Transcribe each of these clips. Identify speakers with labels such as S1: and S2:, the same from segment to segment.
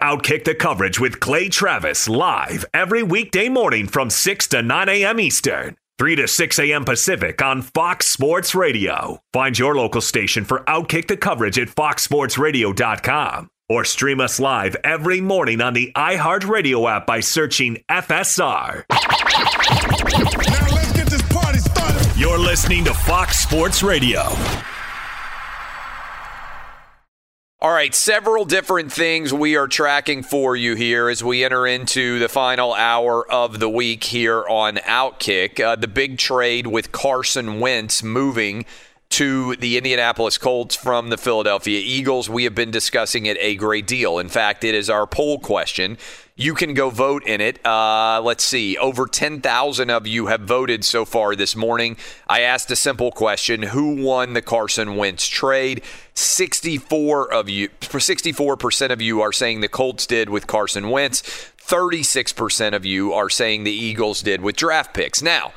S1: Outkick the coverage with Clay Travis live every weekday morning from 6 to 9 a.m. Eastern, 3 to 6 a.m. Pacific on Fox Sports Radio. Find your local station for Outkick the coverage at foxsportsradio.com or stream us live every morning on the iHeartRadio app by searching FSR.
S2: Now let's get this party started.
S1: You're listening to Fox Sports Radio.
S3: All right, several different things we are tracking for you here as we enter into the final hour of the week here on Outkick. Uh, the big trade with Carson Wentz moving to the Indianapolis Colts from the Philadelphia Eagles. We have been discussing it a great deal. In fact, it is our poll question. You can go vote in it. Uh, let's see. Over 10,000 of you have voted so far this morning. I asked a simple question Who won the Carson Wentz trade? 64 of you, 64% of you are saying the Colts did with Carson Wentz. 36% of you are saying the Eagles did with draft picks. Now,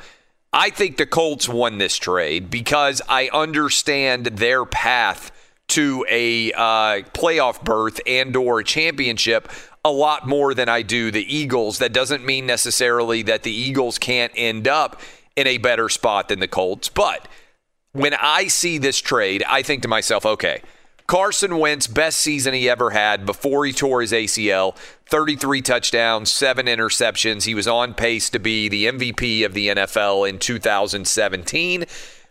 S3: I think the Colts won this trade because I understand their path to a uh, playoff berth and or a championship a lot more than I do the Eagles. That doesn't mean necessarily that the Eagles can't end up in a better spot than the Colts, but when I see this trade, I think to myself, okay, Carson Wentz, best season he ever had before he tore his ACL 33 touchdowns, seven interceptions. He was on pace to be the MVP of the NFL in 2017.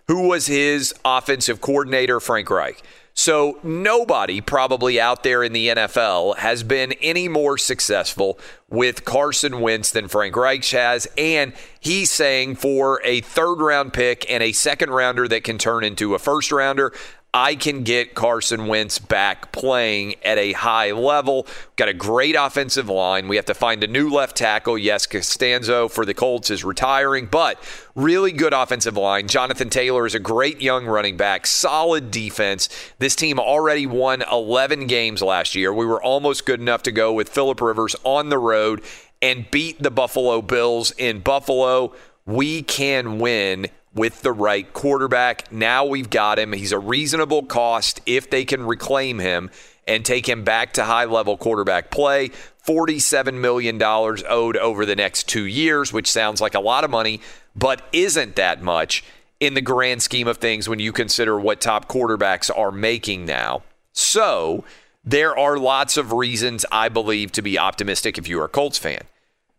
S3: Who was his offensive coordinator? Frank Reich. So nobody probably out there in the NFL has been any more successful with Carson Wentz than Frank Reich has. And he's saying for a third round pick and a second rounder that can turn into a first rounder, I can get Carson Wentz back playing at a high level. Got a great offensive line. We have to find a new left tackle. Yes, Castonzo for the Colts is retiring, but really good offensive line. Jonathan Taylor is a great young running back, solid defense. This team already won 11 games last year. We were almost good enough to go with Philip Rivers on the road and beat the Buffalo Bills in Buffalo. We can win with the right quarterback. Now we've got him. He's a reasonable cost if they can reclaim him and take him back to high level quarterback play. $47 million owed over the next two years, which sounds like a lot of money, but isn't that much in the grand scheme of things when you consider what top quarterbacks are making now. So there are lots of reasons, I believe, to be optimistic if you're a Colts fan.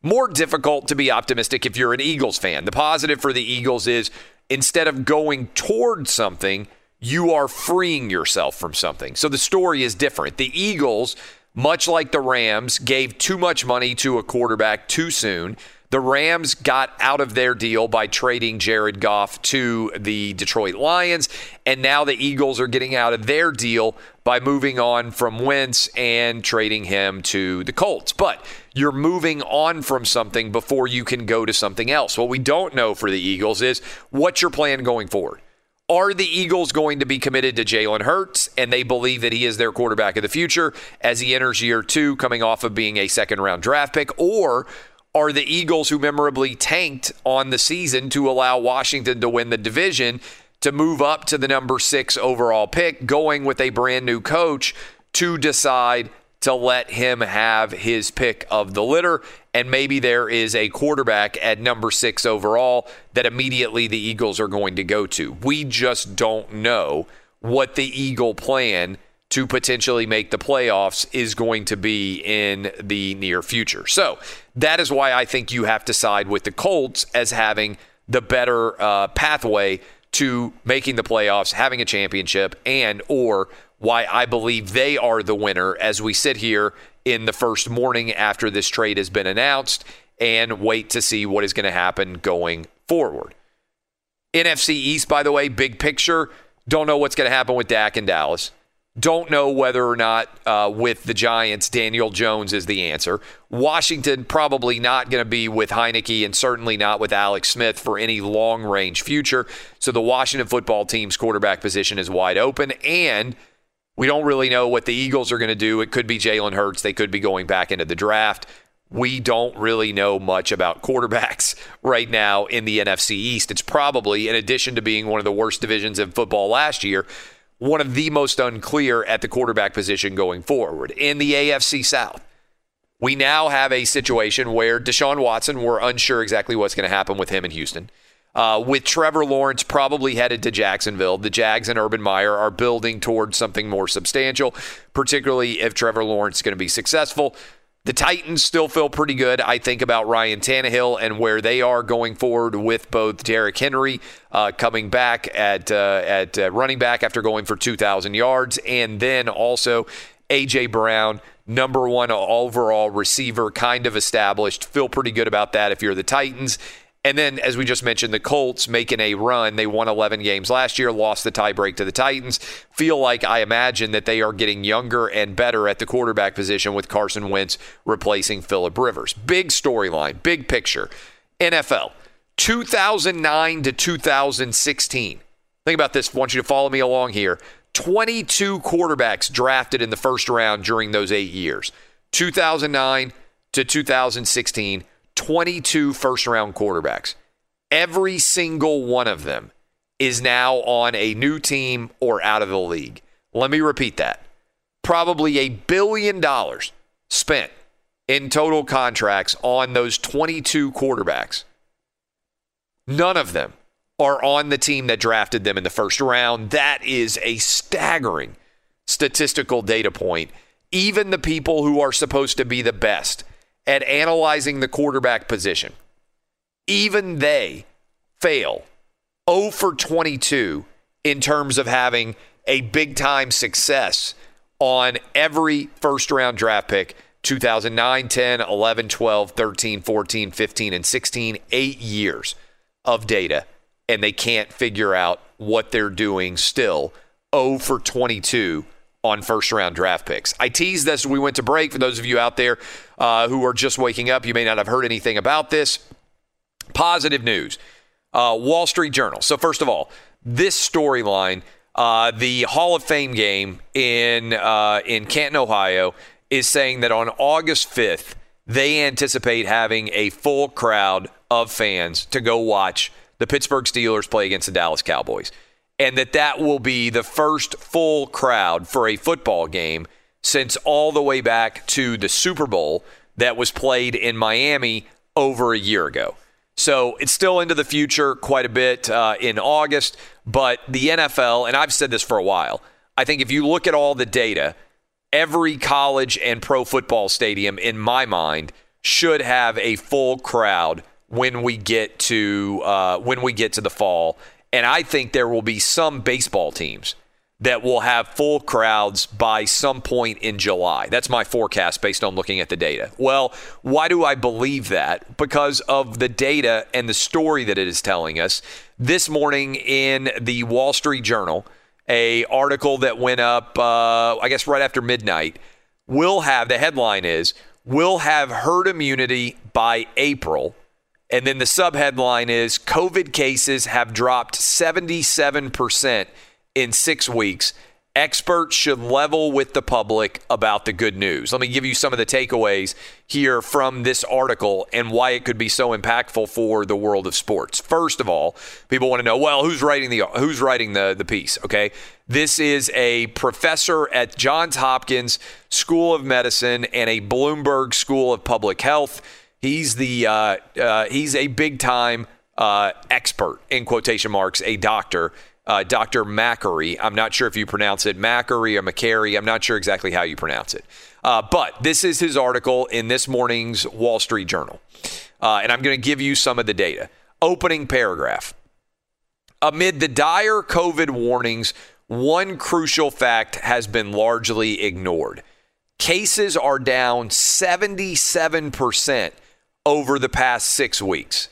S3: More difficult to be optimistic if you're an Eagles fan. The positive for the Eagles is instead of going toward something, you are freeing yourself from something. So the story is different. The Eagles, much like the Rams, gave too much money to a quarterback too soon. The Rams got out of their deal by trading Jared Goff to the Detroit Lions, and now the Eagles are getting out of their deal by moving on from Wentz and trading him to the Colts. But you're moving on from something before you can go to something else. What we don't know for the Eagles is what's your plan going forward? Are the Eagles going to be committed to Jalen Hurts and they believe that he is their quarterback of the future as he enters year two, coming off of being a second round draft pick? Or are the Eagles, who memorably tanked on the season to allow Washington to win the division, to move up to the number six overall pick, going with a brand new coach to decide to let him have his pick of the litter. And maybe there is a quarterback at number six overall that immediately the Eagles are going to go to. We just don't know what the Eagle plan to potentially make the playoffs is going to be in the near future. So that is why I think you have to side with the Colts as having the better uh, pathway to making the playoffs, having a championship, and or why I believe they are the winner as we sit here in the first morning after this trade has been announced and wait to see what is going to happen going forward. NFC East, by the way, big picture. Don't know what's going to happen with Dak in Dallas. Don't know whether or not uh, with the Giants, Daniel Jones is the answer. Washington probably not going to be with Heinicke and certainly not with Alex Smith for any long range future. So the Washington football team's quarterback position is wide open. And we don't really know what the Eagles are going to do. It could be Jalen Hurts. They could be going back into the draft. We don't really know much about quarterbacks right now in the NFC East. It's probably, in addition to being one of the worst divisions in football last year, one of the most unclear at the quarterback position going forward. In the AFC South, we now have a situation where Deshaun Watson, we're unsure exactly what's going to happen with him in Houston. Uh, with Trevor Lawrence probably headed to Jacksonville, the Jags and Urban Meyer are building towards something more substantial, particularly if Trevor Lawrence is going to be successful. The Titans still feel pretty good, I think, about Ryan Tannehill and where they are going forward with both Derrick Henry uh, coming back at uh, at uh, running back after going for 2,000 yards, and then also AJ Brown, number one overall receiver, kind of established. Feel pretty good about that if you're the Titans. And then, as we just mentioned, the Colts making a run. They won 11 games last year, lost the tiebreak to the Titans. Feel like I imagine that they are getting younger and better at the quarterback position with Carson Wentz replacing Philip Rivers. Big storyline, big picture. NFL 2009 to 2016. Think about this. I want you to follow me along here. 22 quarterbacks drafted in the first round during those eight years 2009 to 2016. 22 first round quarterbacks. Every single one of them is now on a new team or out of the league. Let me repeat that. Probably a billion dollars spent in total contracts on those 22 quarterbacks. None of them are on the team that drafted them in the first round. That is a staggering statistical data point. Even the people who are supposed to be the best at analyzing the quarterback position, even they fail 0 for 22 in terms of having a big time success on every first round draft pick 2009, 10, 11, 12, 13, 14, 15, and 16, eight years of data, and they can't figure out what they're doing still 0 for 22 on first round draft picks. I teased this we went to break. For those of you out there uh, who are just waking up, you may not have heard anything about this. Positive news uh, Wall Street Journal. So, first of all, this storyline, uh, the Hall of Fame game in, uh, in Canton, Ohio, is saying that on August 5th, they anticipate having a full crowd of fans to go watch the Pittsburgh Steelers play against the Dallas Cowboys and that that will be the first full crowd for a football game since all the way back to the Super Bowl that was played in Miami over a year ago. So it's still into the future quite a bit uh, in August, but the NFL, and I've said this for a while, I think if you look at all the data, every college and pro football stadium, in my mind, should have a full crowd when we get to uh, when we get to the fall and I think there will be some baseball teams that will have full crowds by some point in July. That's my forecast based on looking at the data. Well, why do I believe that? Because of the data and the story that it is telling us. This morning in the Wall Street Journal, a article that went up, uh, I guess, right after midnight. Will have the headline is will have herd immunity by April. And then the subheadline is COVID cases have dropped 77% in six weeks. Experts should level with the public about the good news. Let me give you some of the takeaways here from this article and why it could be so impactful for the world of sports. First of all, people want to know, well, who's writing the who's writing the the piece, okay? This is a professor at Johns Hopkins School of Medicine and a Bloomberg School of Public Health. He's the uh, uh, he's a big time uh, expert in quotation marks, a doctor uh, Dr. Makary. I'm not sure if you pronounce it Macary or Macary. I'm not sure exactly how you pronounce it. Uh, but this is his article in this morning's Wall Street Journal. Uh, and I'm going to give you some of the data. Opening paragraph. Amid the dire COVID warnings, one crucial fact has been largely ignored. Cases are down 77% over the past six weeks.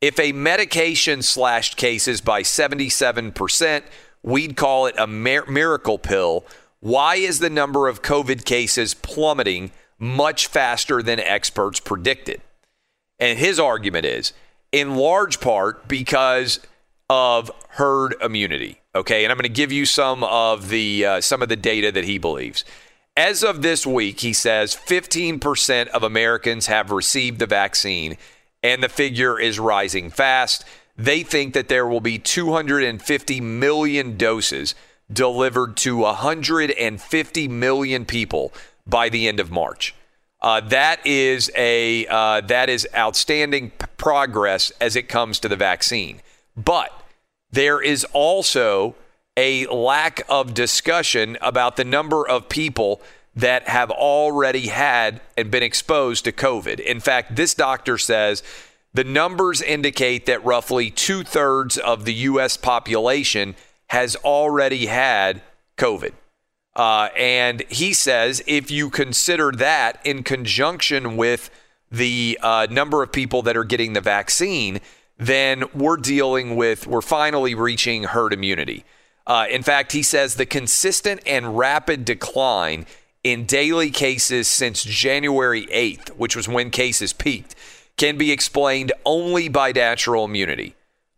S3: If a medication slashed cases by 77%, we'd call it a mir- miracle pill. Why is the number of COVID cases plummeting much faster than experts predicted? And his argument is in large part because of herd immunity. Okay, and I'm going to give you some of the uh, some of the data that he believes. As of this week, he says 15% of Americans have received the vaccine and the figure is rising fast. They think that there will be 250 million doses delivered to 150 million people by the end of March. Uh, that is a uh, that is outstanding p- progress as it comes to the vaccine. But there is also a lack of discussion about the number of people that have already had and been exposed to COVID. In fact, this doctor says the numbers indicate that roughly two thirds of the U.S. population has already had COVID. Uh, and he says if you consider that in conjunction with the uh, number of people that are getting the vaccine, then we're dealing with, we're finally reaching herd immunity. Uh, in fact, he says the consistent and rapid decline in daily cases since January 8th, which was when cases peaked, can be explained only by natural immunity.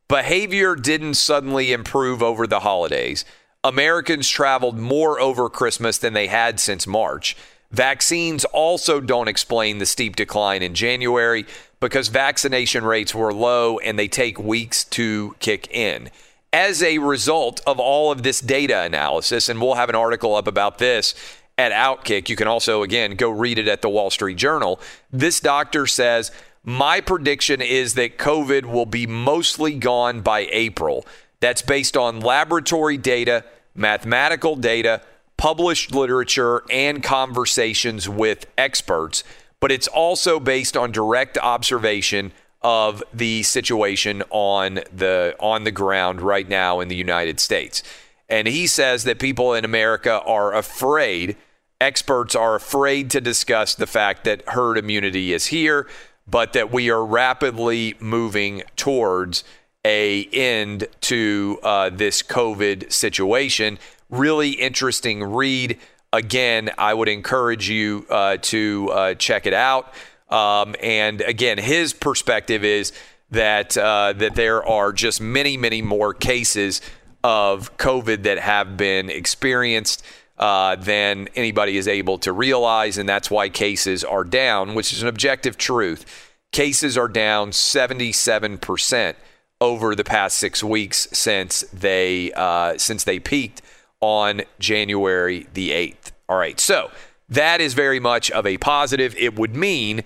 S3: Behavior didn't suddenly improve over the holidays. Americans traveled more over Christmas than they had since March. Vaccines also don't explain the steep decline in January because vaccination rates were low and they take weeks to kick in. As a result of all of this data analysis, and we'll have an article up about this at Outkick. You can also, again, go read it at the Wall Street Journal. This doctor says, My prediction is that COVID will be mostly gone by April. That's based on laboratory data, mathematical data, published literature, and conversations with experts. But it's also based on direct observation of the situation on the on the ground right now in the United States. And he says that people in America are afraid, experts are afraid to discuss the fact that herd immunity is here, but that we are rapidly moving towards a end to uh, this COVID situation. Really interesting read. Again, I would encourage you uh, to uh, check it out. Um, and again, his perspective is that uh, that there are just many, many more cases of COVID that have been experienced uh, than anybody is able to realize, and that's why cases are down, which is an objective truth. Cases are down 77% over the past six weeks since they uh, since they peaked on January the 8th. All right, so that is very much of a positive. It would mean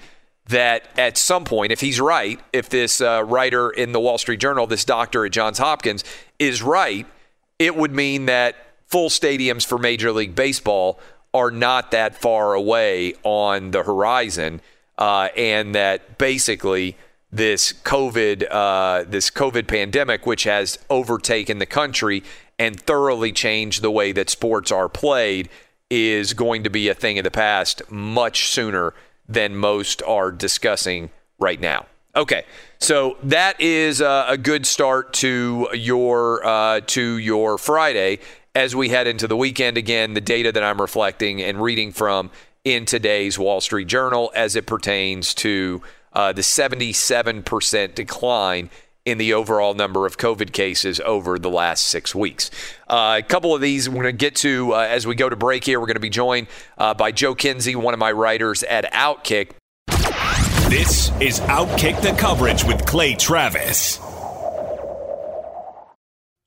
S3: that at some point, if he's right, if this uh, writer in the Wall Street Journal, this doctor at Johns Hopkins, is right, it would mean that full stadiums for Major League Baseball are not that far away on the horizon, uh, and that basically this COVID uh, this COVID pandemic, which has overtaken the country and thoroughly changed the way that sports are played, is going to be a thing of the past much sooner than most are discussing right now. Okay, so that is uh, a good start to your uh, to your Friday. as we head into the weekend. Again, the data that I'm reflecting and reading from in today's Wall Street Journal as it pertains to uh, the 77% decline in the overall number of COVID cases over the last six weeks. Uh, a couple of these we're going to get to uh, as we go to break here. We're going to be joined uh, by Joe Kinsey, one of my writers at Outkick.
S1: This is Outkick the Coverage with Clay Travis.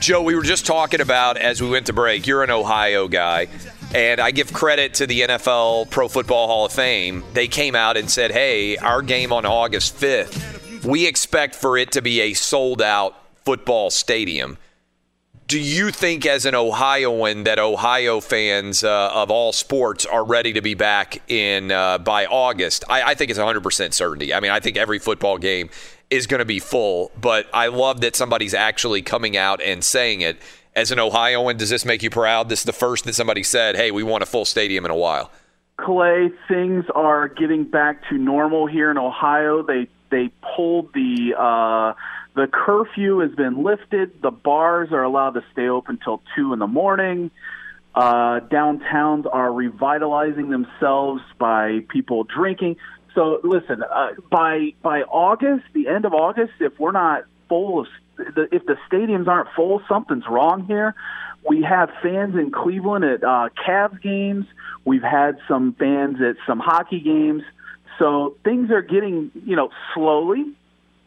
S3: Joe, we were just talking about as we went to break. You're an Ohio guy, and I give credit to the NFL Pro Football Hall of Fame. They came out and said, "Hey, our game on August 5th we expect for it to be a sold out football stadium. Do you think, as an Ohioan, that Ohio fans uh, of all sports are ready to be back in uh, by August? I, I think it's 100% certainty. I mean, I think every football game is going to be full, but I love that somebody's actually coming out and saying it. As an Ohioan, does this make you proud? This is the first that somebody said, "Hey, we want a full stadium in a while."
S4: Clay, things are getting back to normal here in Ohio. They they pulled the uh, the curfew has been lifted. The bars are allowed to stay open till two in the morning. Uh, downtowns are revitalizing themselves by people drinking. So listen, uh, by by August, the end of August, if we're not full of the, if the stadiums aren't full, something's wrong here. We have fans in Cleveland at uh, Cavs games. We've had some fans at some hockey games. So things are getting, you know, slowly.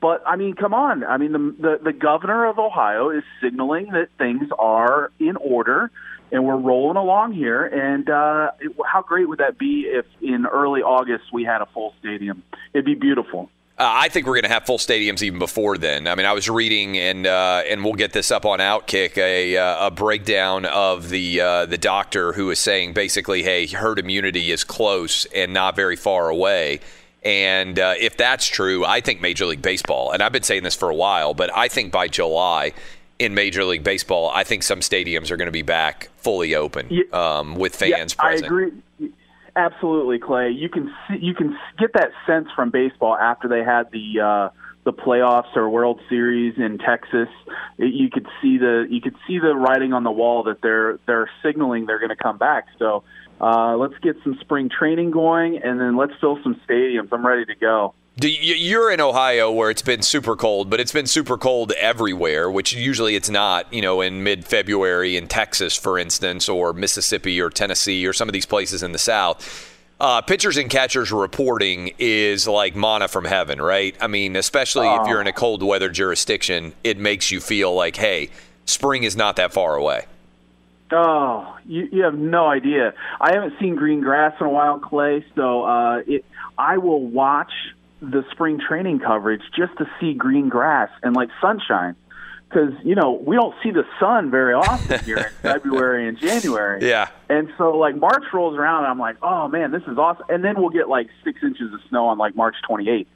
S4: But I mean, come on. I mean, the, the the governor of Ohio is signaling that things are in order, and we're rolling along here. And uh, how great would that be if in early August we had a full stadium? It'd be beautiful.
S3: Uh, I think we're going to have full stadiums even before then. I mean, I was reading, and uh, and we'll get this up on Outkick a, uh, a breakdown of the uh, the doctor who is saying basically, hey, herd immunity is close and not very far away. And uh, if that's true, I think Major League Baseball, and I've been saying this for a while, but I think by July in Major League Baseball, I think some stadiums are going to be back fully open um, with fans
S4: yeah,
S3: present.
S4: I agree. Absolutely, Clay. You can see, you can get that sense from baseball after they had the uh, the playoffs or World Series in Texas. You could see the you could see the writing on the wall that they're they're signaling they're going to come back. So uh, let's get some spring training going, and then let's fill some stadiums. I'm ready to go.
S3: Do you, you're in Ohio where it's been super cold, but it's been super cold everywhere, which usually it's not, you know, in mid February in Texas, for instance, or Mississippi or Tennessee or some of these places in the South. Uh, pitchers and catchers reporting is like manna from heaven, right? I mean, especially if you're in a cold weather jurisdiction, it makes you feel like, hey, spring is not that far away.
S4: Oh, you, you have no idea. I haven't seen green grass in a while, Clay. So uh, it, I will watch the spring training coverage just to see green grass and like sunshine, because you know we don't see the sun very often here in February and January.
S3: Yeah.
S4: And so like March rolls around, and I'm like, oh man, this is awesome. And then we'll get like six inches of snow on like March 28th.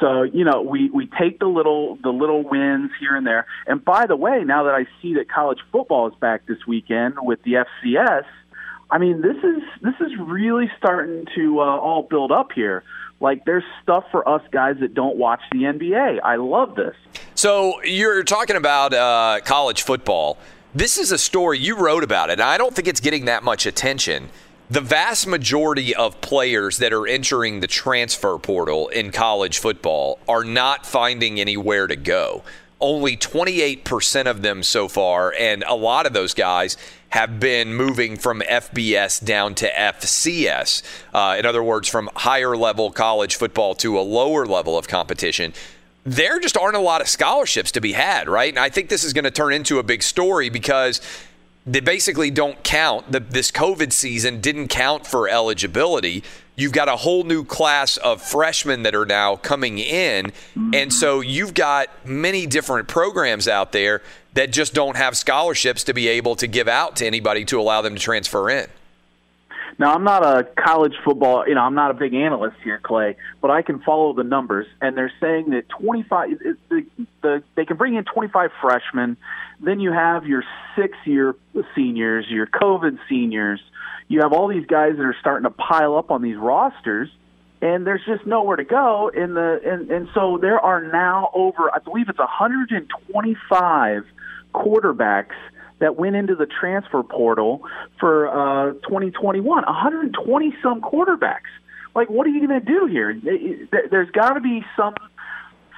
S4: So you know we we take the little the little wins here and there. And by the way, now that I see that college football is back this weekend with the FCS, I mean this is this is really starting to uh, all build up here. Like there's stuff for us guys that don't watch the NBA. I love this.
S3: So you're talking about uh, college football. This is a story you wrote about it. I don't think it's getting that much attention. The vast majority of players that are entering the transfer portal in college football are not finding anywhere to go. Only 28% of them so far, and a lot of those guys have been moving from FBS down to FCS. Uh, in other words, from higher level college football to a lower level of competition. There just aren't a lot of scholarships to be had, right? And I think this is going to turn into a big story because they basically don't count. The, this COVID season didn't count for eligibility. You've got a whole new class of freshmen that are now coming in. And so you've got many different programs out there that just don't have scholarships to be able to give out to anybody to allow them to transfer in.
S4: Now, I'm not a college football, you know, I'm not a big analyst here, Clay, but I can follow the numbers, and they're saying that 25, the, the, they can bring in 25 freshmen. Then you have your six-year seniors, your COVID seniors. You have all these guys that are starting to pile up on these rosters, and there's just nowhere to go. In the and, and so there are now over, I believe it's 125 quarterbacks that went into the transfer portal for uh, 2021. 120 some quarterbacks. Like, what are you going to do here? There- There's got to be some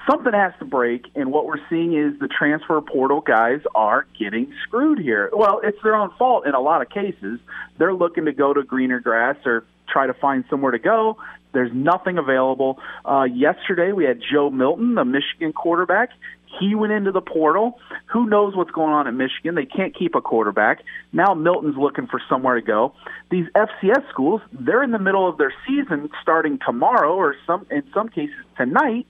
S4: something has to break, and what we're seeing is the transfer portal guys are getting screwed here. Well, it's their own fault in a lot of cases. They're looking to go to greener grass or try to find somewhere to go. There's nothing available. Uh, yesterday, we had Joe Milton, the Michigan quarterback. He went into the portal. Who knows what's going on at Michigan? They can't keep a quarterback. Now Milton's looking for somewhere to go. These FCS schools, they're in the middle of their season starting tomorrow or some in some cases tonight.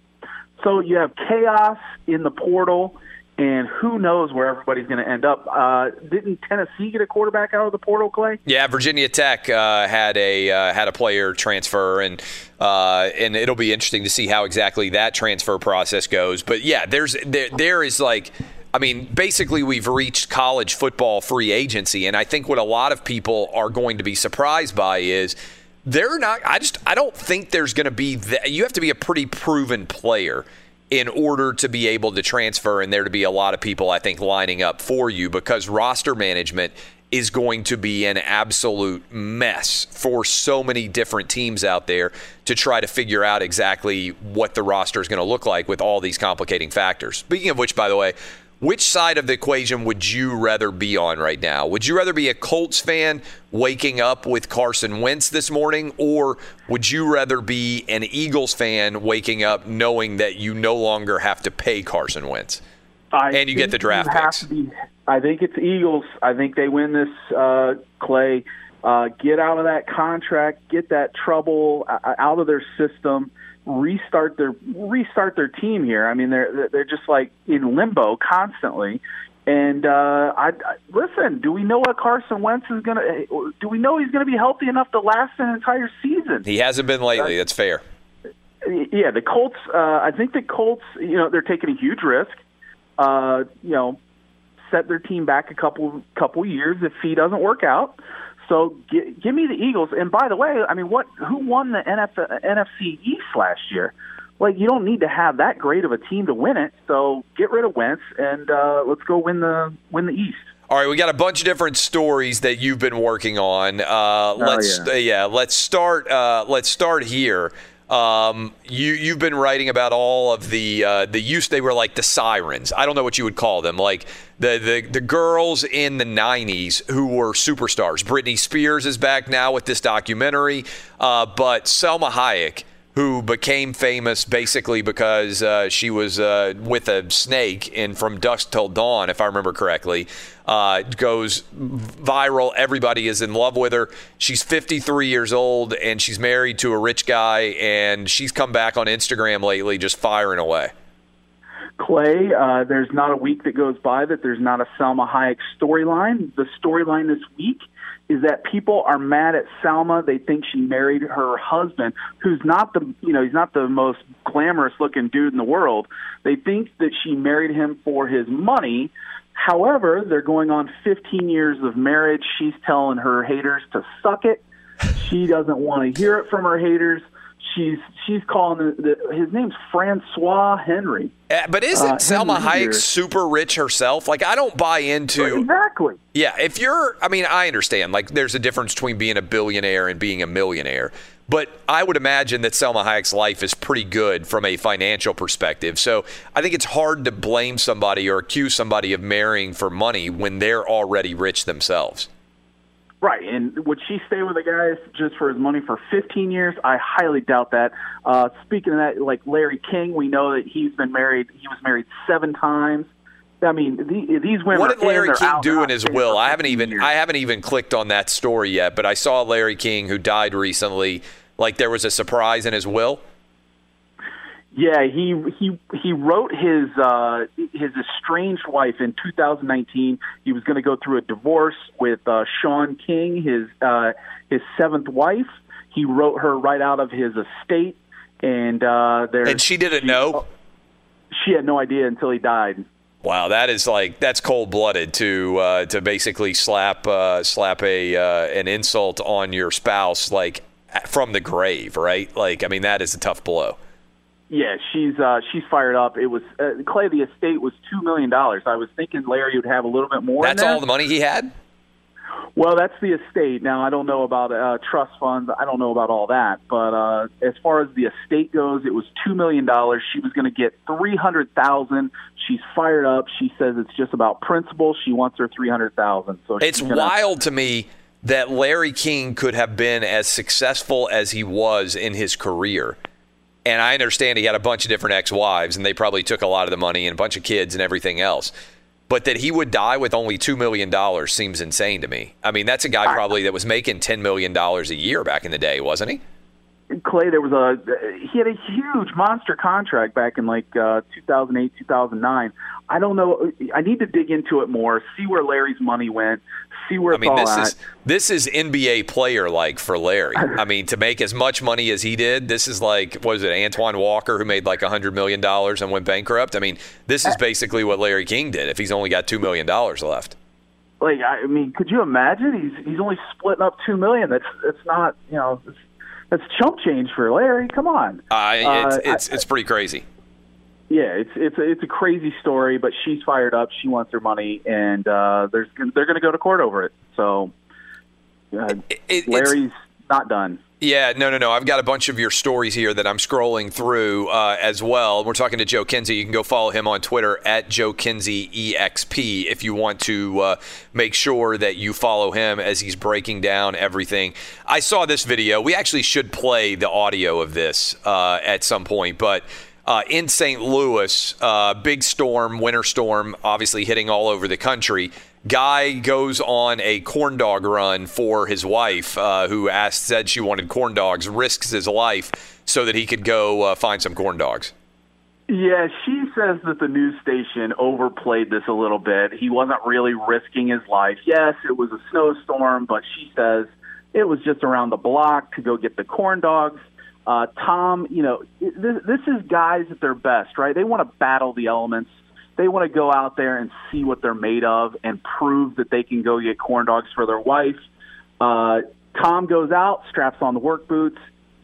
S4: So you have chaos in the portal, and who knows where everybody's going to end up. Uh, didn't Tennessee get a quarterback out of the portal, Clay?
S3: Yeah, Virginia Tech uh, had a uh, had a player transfer, and uh, and it'll be interesting to see how exactly that transfer process goes. But yeah, there's there there is like. I mean, basically, we've reached college football free agency, and I think what a lot of people are going to be surprised by is they're not. I just I don't think there's going to be. That, you have to be a pretty proven player in order to be able to transfer, and there to be a lot of people I think lining up for you because roster management is going to be an absolute mess for so many different teams out there to try to figure out exactly what the roster is going to look like with all these complicating factors. Speaking of which, by the way, which side of the equation would you rather be on right now? Would you rather be a Colts fan waking up with Carson Wentz this morning, or would you rather be an Eagles fan waking up knowing that you no longer have to pay Carson Wentz?
S4: I
S3: and you get the draft picks.
S4: Be, I think it's Eagles. I think they win this, uh, Clay. Uh, get out of that contract, get that trouble uh, out of their system restart their restart their team here. I mean, they're they're just like in limbo constantly. And uh, I, I listen. Do we know what Carson Wentz is going to? Do we know he's going to be healthy enough to last an entire season?
S3: He hasn't been lately.
S4: Uh,
S3: That's fair.
S4: Yeah, the Colts. Uh, I think the Colts. You know, they're taking a huge risk. Uh, you know, set their team back a couple couple years if he doesn't work out. So g- give me the Eagles. And by the way, I mean, what? Who won the NF- NFC East last year? Like, you don't need to have that great of a team to win it. So get rid of Wentz and uh, let's go win the win the East.
S3: All right, we got a bunch of different stories that you've been working on. Uh,
S4: Oh,
S3: let's
S4: yeah.
S3: uh, yeah, let's start. Uh, let's start here. Um, you you've been writing about all of the uh, the use. They were like the sirens. I don't know what you would call them. Like the the the girls in the '90s who were superstars. Britney Spears is back now with this documentary, uh, but Salma Hayek who became famous basically because uh, she was uh, with a snake in From Dusk Till Dawn, if I remember correctly. Uh, goes viral. Everybody is in love with her. She's 53 years old and she's married to a rich guy, and she's come back on Instagram lately just firing away.
S4: Clay, uh, there's not a week that goes by that there's not a Salma Hayek storyline. The storyline this week is that people are mad at Salma. They think she married her husband, who's not the you know he's not the most glamorous looking dude in the world. They think that she married him for his money. However, they're going on 15 years of marriage. She's telling her haters to suck it. She doesn't want to hear it from her haters. She's she's calling the, the, his name's Francois Henry.
S3: Uh, but isn't
S4: Uh,
S3: Salma
S4: Henry
S3: Hayek super rich herself? Like, I don't buy into.
S4: Exactly.
S3: Yeah, if you're, I mean, I understand. Like, there's a difference between being a billionaire and being a millionaire. But I would imagine that Salma Hayek's life is pretty good from a financial perspective. So I think it's hard to blame somebody or accuse somebody of marrying for money when they're already rich themselves.
S4: Right, and would she stay with a guy just for his money for 15 years? I highly doubt that. Uh, speaking of that, like Larry King, we know that he's been married. He was married seven times. I mean, the, these women.
S3: What did Larry King
S4: out,
S3: do in his will? I haven't even
S4: years.
S3: I haven't even clicked on that story yet, but I saw Larry King who died recently. Like there was a surprise in his will.
S4: Yeah, he he he wrote his uh, his estranged wife in 2019. He was going to go through a divorce with uh, Shawn King, his uh, his seventh wife. He wrote her right out of his estate, and uh, there.
S3: And she didn't know.
S4: She had no idea until he died.
S3: Wow, that is like that's cold blooded to uh, to basically slap uh, slap a uh, an insult on your spouse like from the grave, right? Like, I mean, that is a tough blow.
S4: Yeah, she's uh, she's fired up. It was uh, Clay. The estate was two million dollars. I was thinking Larry would have a little bit more.
S3: That's all the money he had.
S4: Well, that's the estate. Now, I don't know about uh, trust funds. I don't know about all that. But uh, as far as the estate goes, it was two million dollars. She was going to get three hundred thousand. She's fired up. She says it's just about principle. She wants her three hundred thousand. So
S3: It's
S4: gonna,
S3: wild to me that Larry King could have been as successful as he was in his career. And I understand he had a bunch of different ex-wives, and they probably took a lot of the money and a bunch of kids and everything else. But that he would die with only two million dollars seems insane to me. I mean, that's a guy probably that was making ten million dollars a year back in the day, wasn't he?
S4: Clay, there was a he had a huge monster contract back in like uh, 2008, 2009. I don't know. I need to dig into it more, see where Larry's money went, see where
S3: I mean, this
S4: at.
S3: is this is NBA player like for Larry. I mean, to make as much money as he did, this is like what was it Antoine Walker who made like a hundred million dollars and went bankrupt. I mean, this
S4: Uh,
S3: is basically what Larry King did if he's only got two million dollars left.
S4: like I mean, could you imagine? He's he's only splitting up two million. That's that's not you know that's, that's chump change for Larry. Come on.
S3: Uh, it's,
S4: Uh,
S3: it's it's pretty crazy.
S4: Yeah, it's it's a, it's a crazy story, but she's fired up. She wants her money, and uh, there's they're going to go to court over it. So uh,
S3: It- it's-
S4: Larry's not done.
S3: Yeah, no, no, no. I've got a bunch of your stories here that I'm scrolling through uh, as well. We're talking to Joe Kinsey. You can go follow him on Twitter at Joe Kinsey EXP if you want to uh, make sure that you follow him as he's breaking down everything. I saw this video. We actually should play the audio of this uh, at some point, but. Uh, in St. Louis, uh, big storm, winter storm, obviously hitting all over the country. Guy goes on a corn dog run for his wife, uh, who asked, said she wanted corn dogs, risks his life so that he could go uh, find some corn dogs.
S4: Yeah, she says that the news station overplayed this a little bit. He wasn't really risking his life. Yes, it was a snowstorm, but she says it was just around the block to go get the corn dogs. Uh, Tom, you know, this, this is guys at their best, right? They want to battle the elements. They want to go out there and see what they're made of and prove that they can go get corn dogs for their wife. Uh, Tom goes out, straps on the work boots.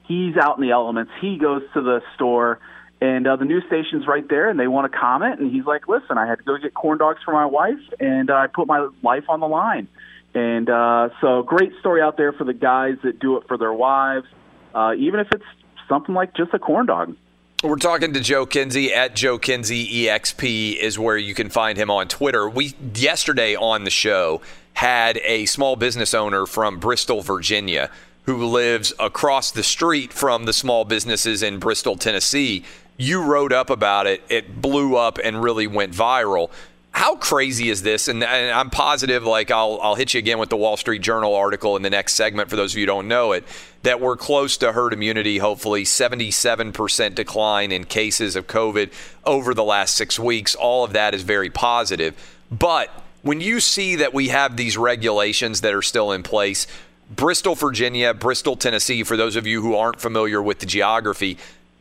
S4: He's out in the elements. He goes to the store, and uh, the news station's right there, and they want to comment. And he's like, "Listen, I had to go get corn dogs for my wife, and uh, I put my life on the line." And uh, so, great story out there for the guys that do it for their wives, uh, even if it's something like just a corn dog.
S3: We're talking to Joe Kinsey at Joe Kinsey EXP is where you can find him on Twitter. We yesterday on the show had a small business owner from Bristol, Virginia, who lives across the street from the small businesses in Bristol, Tennessee. You wrote up about it. It blew up and really went viral. How crazy is this? And, and I'm positive, like I'll I'll hit you again with the Wall Street Journal article in the next segment for those of you who don't know it, that we're close to herd immunity. Hopefully, 77% decline in cases of COVID over the last six weeks. All of that is very positive. But when you see that we have these regulations that are still in place, Bristol, Virginia, Bristol, Tennessee, for those of you who aren't familiar with the geography,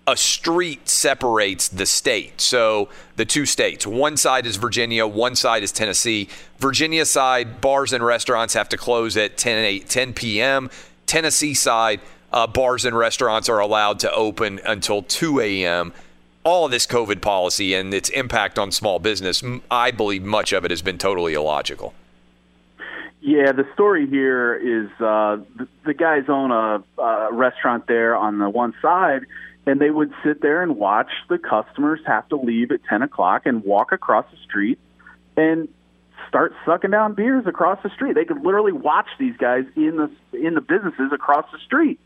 S3: a street separates the state. So the two states, one side is Virginia, one side is Tennessee. Virginia side, bars and restaurants have to close at 10, 8, 10 p.m. Tennessee side, uh, bars and restaurants are allowed to open until 2 a.m. All of this COVID policy and its impact on small business, I believe much of it has been totally illogical.
S4: Yeah, the story here is uh, the, the guys own a, a restaurant there on the one side, and they would sit there and watch the customers have to leave at 10 o'clock and walk across the street and start sucking down beers across the street. They could literally watch these guys in the in the businesses across the street.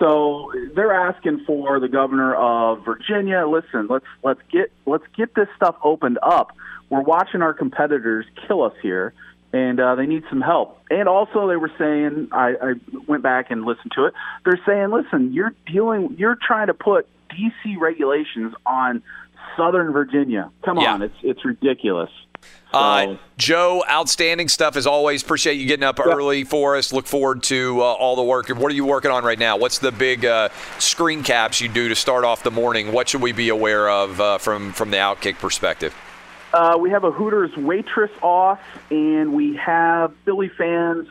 S4: So they're asking for the governor of Virginia. Listen, let's let's get let's get this stuff opened up. We're watching our competitors kill us here, and uh, they need some help. And also, they were saying, I, I went back and listened to it. They're saying, listen, you're dealing, you're trying to put DC regulations on Southern Virginia. Come
S3: Yeah.
S4: on, it's it's ridiculous. So,
S3: Uh, Joe, outstanding stuff as always. Appreciate you getting up early for us. Look forward to uh, all the work. What are you working on right now? What's the big uh, screen caps you do to start off the morning? What should we be aware of uh, from from the Outkick perspective?
S4: Uh, we have a Hooters waitress off, and we have Philly fans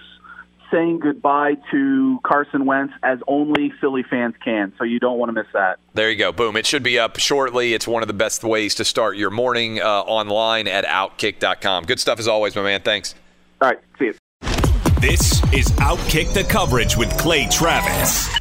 S4: saying goodbye to Carson Wentz as only Philly fans can. So you don't want to miss that.
S3: There you go. Boom. It should be up shortly. It's one of the best ways to start your morning uh, online at outkick.com. Good stuff as always, my man. Thanks.
S4: All right, see you.
S1: This is Outkick the Coverage with Clay Travis.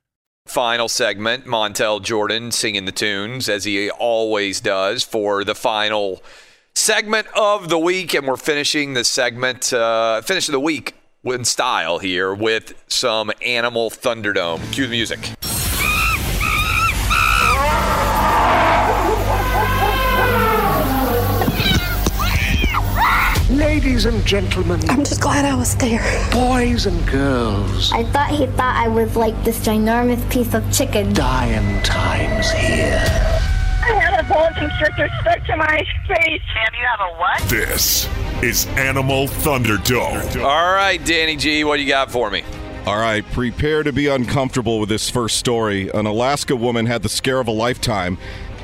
S3: Final segment, Montel Jordan singing the tunes as he always does for the final segment of the week, and we're finishing the segment, uh, finish of the week in style here with some Animal Thunderdome. Cue the music.
S5: Ladies and gentlemen,
S6: I'm just glad I was there.
S5: boys and girls,
S6: I thought he thought I was like this ginormous piece of chicken.
S5: dying times here.
S7: I had a bunch constrictor stuck to my face.
S8: Ma'am, you have a what?
S2: This is Animal Thunderdome.
S3: All right, Danny G, what do you got for me?
S9: All right, prepare to be uncomfortable with this first story. An Alaska woman had the scare of a lifetime.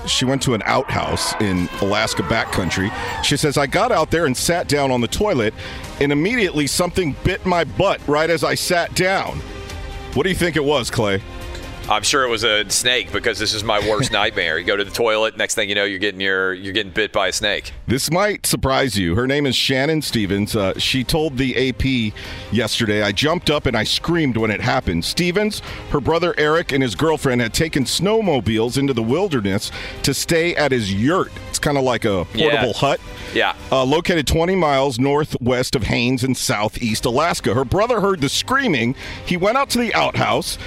S9: She went to an outhouse in Alaska backcountry. She says, I got out there and sat down on the toilet, and immediately something bit my butt right as I sat down. What do you think it was, Clay?
S3: I'm sure it was a snake because this is my worst nightmare. You go to the toilet, next thing you know, you're getting your you're getting bit by a snake.
S9: This might surprise you. Her name is Shannon Stevens. Uh, she told the AP yesterday, I jumped up and I screamed when it happened. Stevens, her brother Eric, and his girlfriend had taken snowmobiles into the wilderness to stay at his yurt. It's kind of like a portable
S3: Yeah.
S9: hut.
S3: Yeah.
S9: Uh, located 20 miles northwest of Haines in southeast Alaska. Her brother heard the screaming. He went out to the outhouse.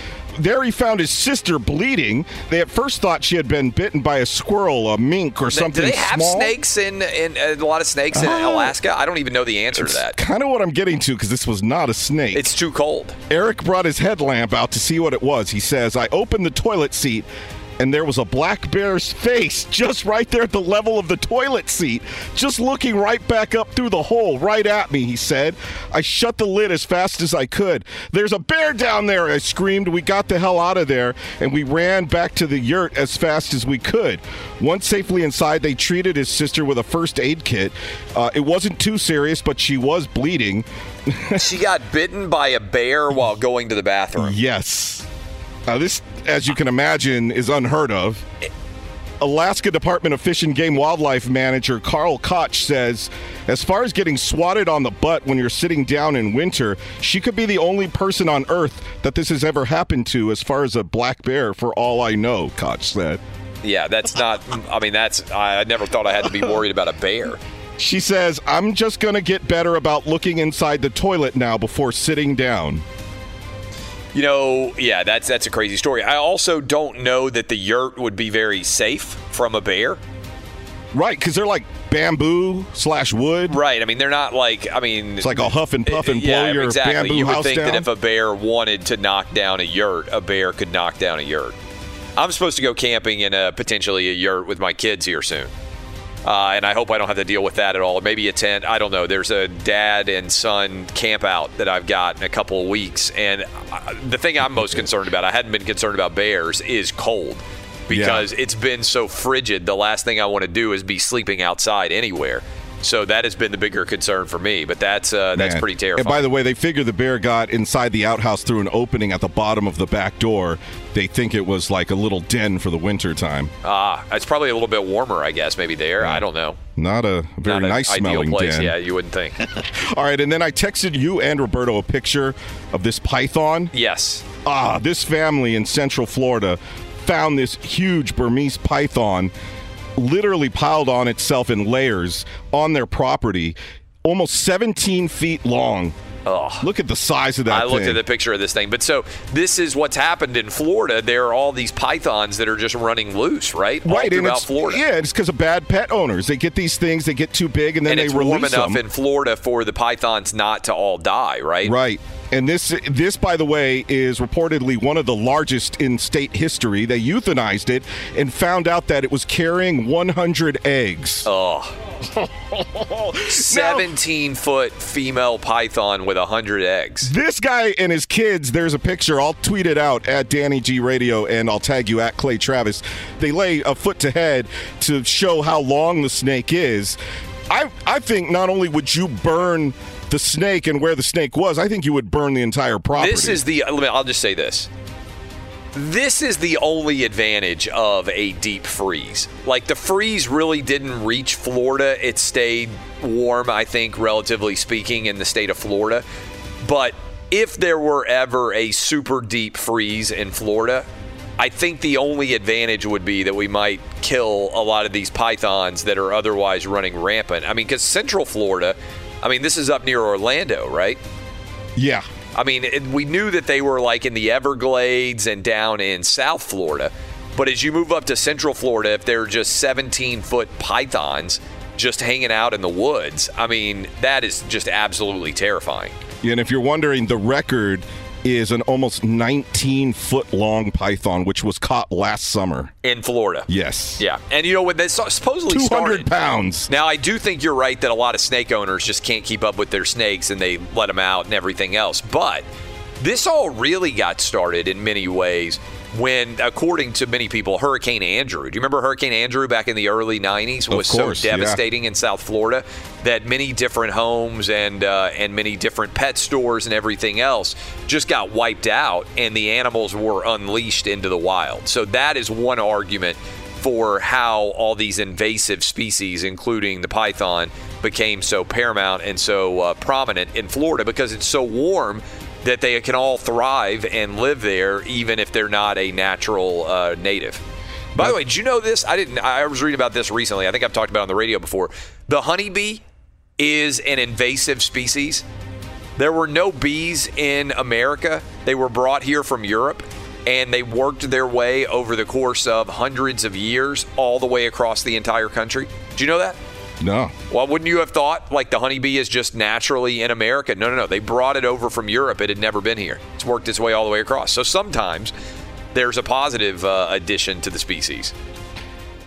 S9: There he found his sister bleeding. They at first thought she had been bitten by a squirrel, a mink, or something
S3: Do they have
S9: small.
S3: snakes in, in uh, a lot of snakes in
S9: Uh,
S3: Alaska? I don't even know the answer to that.
S9: Kind of what I'm getting to because this was not a snake.
S3: It's too cold.
S9: Eric brought his headlamp out to see what it was. He says, I opened the toilet seat and there was a black bear's face just right there at the level of the toilet seat, just looking right back up through the hole, right at me, he said. I shut the lid as fast as I could. There's a bear down there, I screamed. We got the hell out of there and we ran back to the yurt as fast as we could. Once safely inside, they treated his sister with a first aid kit. Uh, it wasn't too serious, but she was bleeding.
S3: she got bitten by a bear while going to the bathroom.
S9: Yes. Now, this, as you can imagine, is unheard of. Alaska Department of Fish and Game Wildlife Manager Carl Koch says, as far as getting swatted on the butt when you're sitting down in winter, she could be the only person on Earth that this has ever happened to, as far as a black bear, for all I know, Koch said.
S3: Yeah, that's not. I mean, that's. I never thought I had to be worried about a bear.
S9: She says, I'm just going to get better about looking inside the toilet now before sitting down.
S3: You know, yeah, that's that's a crazy story. I also don't know that the yurt would be very safe from a bear.
S9: Right, because they're like bamboo slash wood.
S3: Right. I mean, they're not like. I mean,
S9: It's like a huff and puff eh, and blow
S3: yeah,
S9: your
S3: exactly.
S9: bamboo
S3: you would
S9: house
S3: think
S9: down.
S3: that if a bear wanted to knock down a yurt, a bear could knock down a yurt. I'm supposed to go camping in a potentially a yurt with my kids here soon. Uh, and I hope I don't have to deal with that at all. Maybe a tent. I don't know. There's a dad and son camp out that I've got in a couple of weeks. And uh, the thing I'm most concerned about, I hadn't been concerned about bears, is cold. Because it's been so frigid. The last thing I want to do is be sleeping outside anywhere. So that has been the bigger concern for me. But that's uh, that's
S9: Man.
S3: pretty terrifying.
S9: And by the way, they figure the bear got inside the outhouse through an opening at the bottom of the back door. They think it was like a little den for the winter time.
S3: Ah, it's probably a little bit warmer, I guess, maybe there. I don't know.
S9: Not a very
S3: Not
S9: nice smelling
S3: place.
S9: den.
S3: Yeah, you wouldn't think.
S9: All right, and then I texted you and Roberto a picture of this python.
S3: yes.
S9: Ah, this family in Central Florida found this huge Burmese python literally piled on itself in layers on their property, almost 17 feet long.
S3: Oh.
S9: Look at the size of that
S3: I looked
S9: thing.
S3: at the picture of this thing. But so this is what's happened in Florida. There are all these pythons that are just running loose, right? All
S9: Right,
S3: throughout Florida.
S9: yeah, it's because of bad pet owners. They get these things, they get too big, and then
S3: and
S9: they
S3: it's
S9: release
S3: warm enough
S9: them.
S3: in Florida for the pythons not to all die, right?
S9: Right. And this, this, by the way, is reportedly one of the largest in state history. They euthanized it and found out that it was carrying 100 eggs.
S3: Oh. 17 foot female python with 100 eggs.
S9: This guy and his kids, there's a picture. I'll tweet it out at Danny G Radio and I'll tag you at Clay Travis. They lay a foot to head to show how long the snake is. I, I think not only would you burn the snake and where the snake was, I think you would burn the entire property.
S3: This is the. I'll just say this. This is the only advantage of a deep freeze. Like the freeze really didn't reach Florida. It stayed warm, I think, relatively speaking, in the state of Florida. But if there were ever a super deep freeze in Florida, I think the only advantage would be that we might kill a lot of these pythons that are otherwise running rampant. I mean, because Central Florida, I mean, this is up near Orlando, right?
S9: Yeah.
S3: I mean, it, we knew that they were like in the Everglades and down in South Florida. But as you move up to Central Florida, if they're just 17 foot pythons just hanging out in the woods, I mean, that is just absolutely terrifying.
S9: And if you're wondering, the record is an almost 19 foot long python, which was caught last summer.
S3: in Florida.
S9: Yes.
S3: Yeah, and you know when this supposedly
S9: 200
S3: started,
S9: pounds.
S3: Now I do think you're right that a lot of snake owners just can't keep up with their snakes and they let them out and everything else. But this all really got started in many ways when, according to many people, Hurricane Andrew. Do you remember Hurricane Andrew back in the early '90s was
S9: course,
S3: so
S9: yeah.
S3: devastating in South Florida that many different homes and uh, and many different pet stores and everything else just got wiped out, and the animals were unleashed into the wild. So that is one argument for how all these invasive species, including the python, became so paramount and so uh, prominent in Florida because it's so warm that they can all thrive and live there, even if they're not a natural uh, native. By the way, did you know this? I didn't. I was reading about this recently. I think I've talked about it on the radio before. The honeybee is an invasive species. There were no bees in America. They were brought here from Europe and they worked their way over the course of hundreds of years all the way across the entire country. Do you know that?
S9: No.
S3: Well, wouldn't you have thought like the honeybee is just naturally in America? No, no, no. They brought it over from Europe. It had never been here. It's worked its way all the way across. So sometimes there's a positive uh, addition to the species.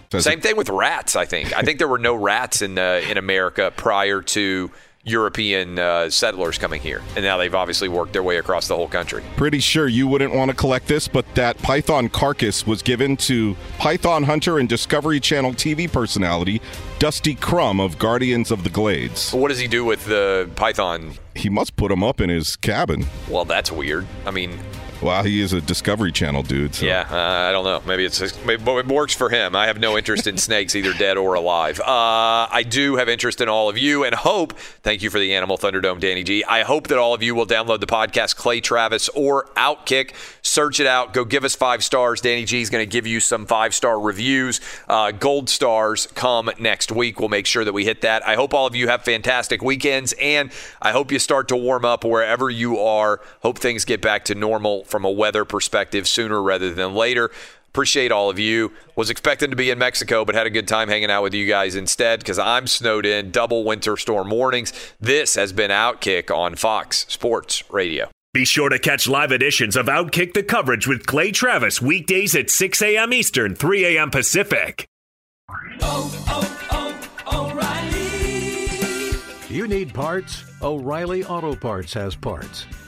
S9: Does
S3: Same thing with rats. I think. I think there were no rats in uh, in America prior to European uh, settlers coming here, and now they've obviously worked their way across the whole country.
S9: Pretty sure you wouldn't want to collect this, but that python carcass was given to python hunter and Discovery Channel TV personality Dusty Crum of Guardians of the Glades.
S3: What does he do with the python?
S9: He must put him up in his cabin.
S3: Well, that's weird. I mean,
S9: Well, he is a Discovery Channel dude. So.
S3: Yeah, uh, I don't know. Maybe it's maybe it works for him. I have no interest in snakes, either dead or alive. Uh, I do have interest in all of you, and hope. Thank you for the Animal Thunderdome, Danny G. I hope that all of you will download the podcast, Clay Travis or Outkick. Search it out. Go give us five stars. Danny G is going to give you some five star reviews. Uh, gold stars come next week. We'll make sure that we hit that. I hope all of you have fantastic weekends, and I hope you start to warm up wherever you are. Hope things get back to normal from a weather perspective sooner rather than later. Appreciate all of you. Was expecting to be in Mexico, but had a good time hanging out with you guys instead because I'm snowed in. Double winter storm warnings. This has been Outkick on Fox Sports Radio.
S1: Be sure to catch live editions of Outkick the coverage with Clay Travis weekdays at 6 a.m. Eastern, 3 a.m. Pacific. Oh, oh, oh, O'Reilly.
S10: You need parts? O'Reilly Auto Parts has parts.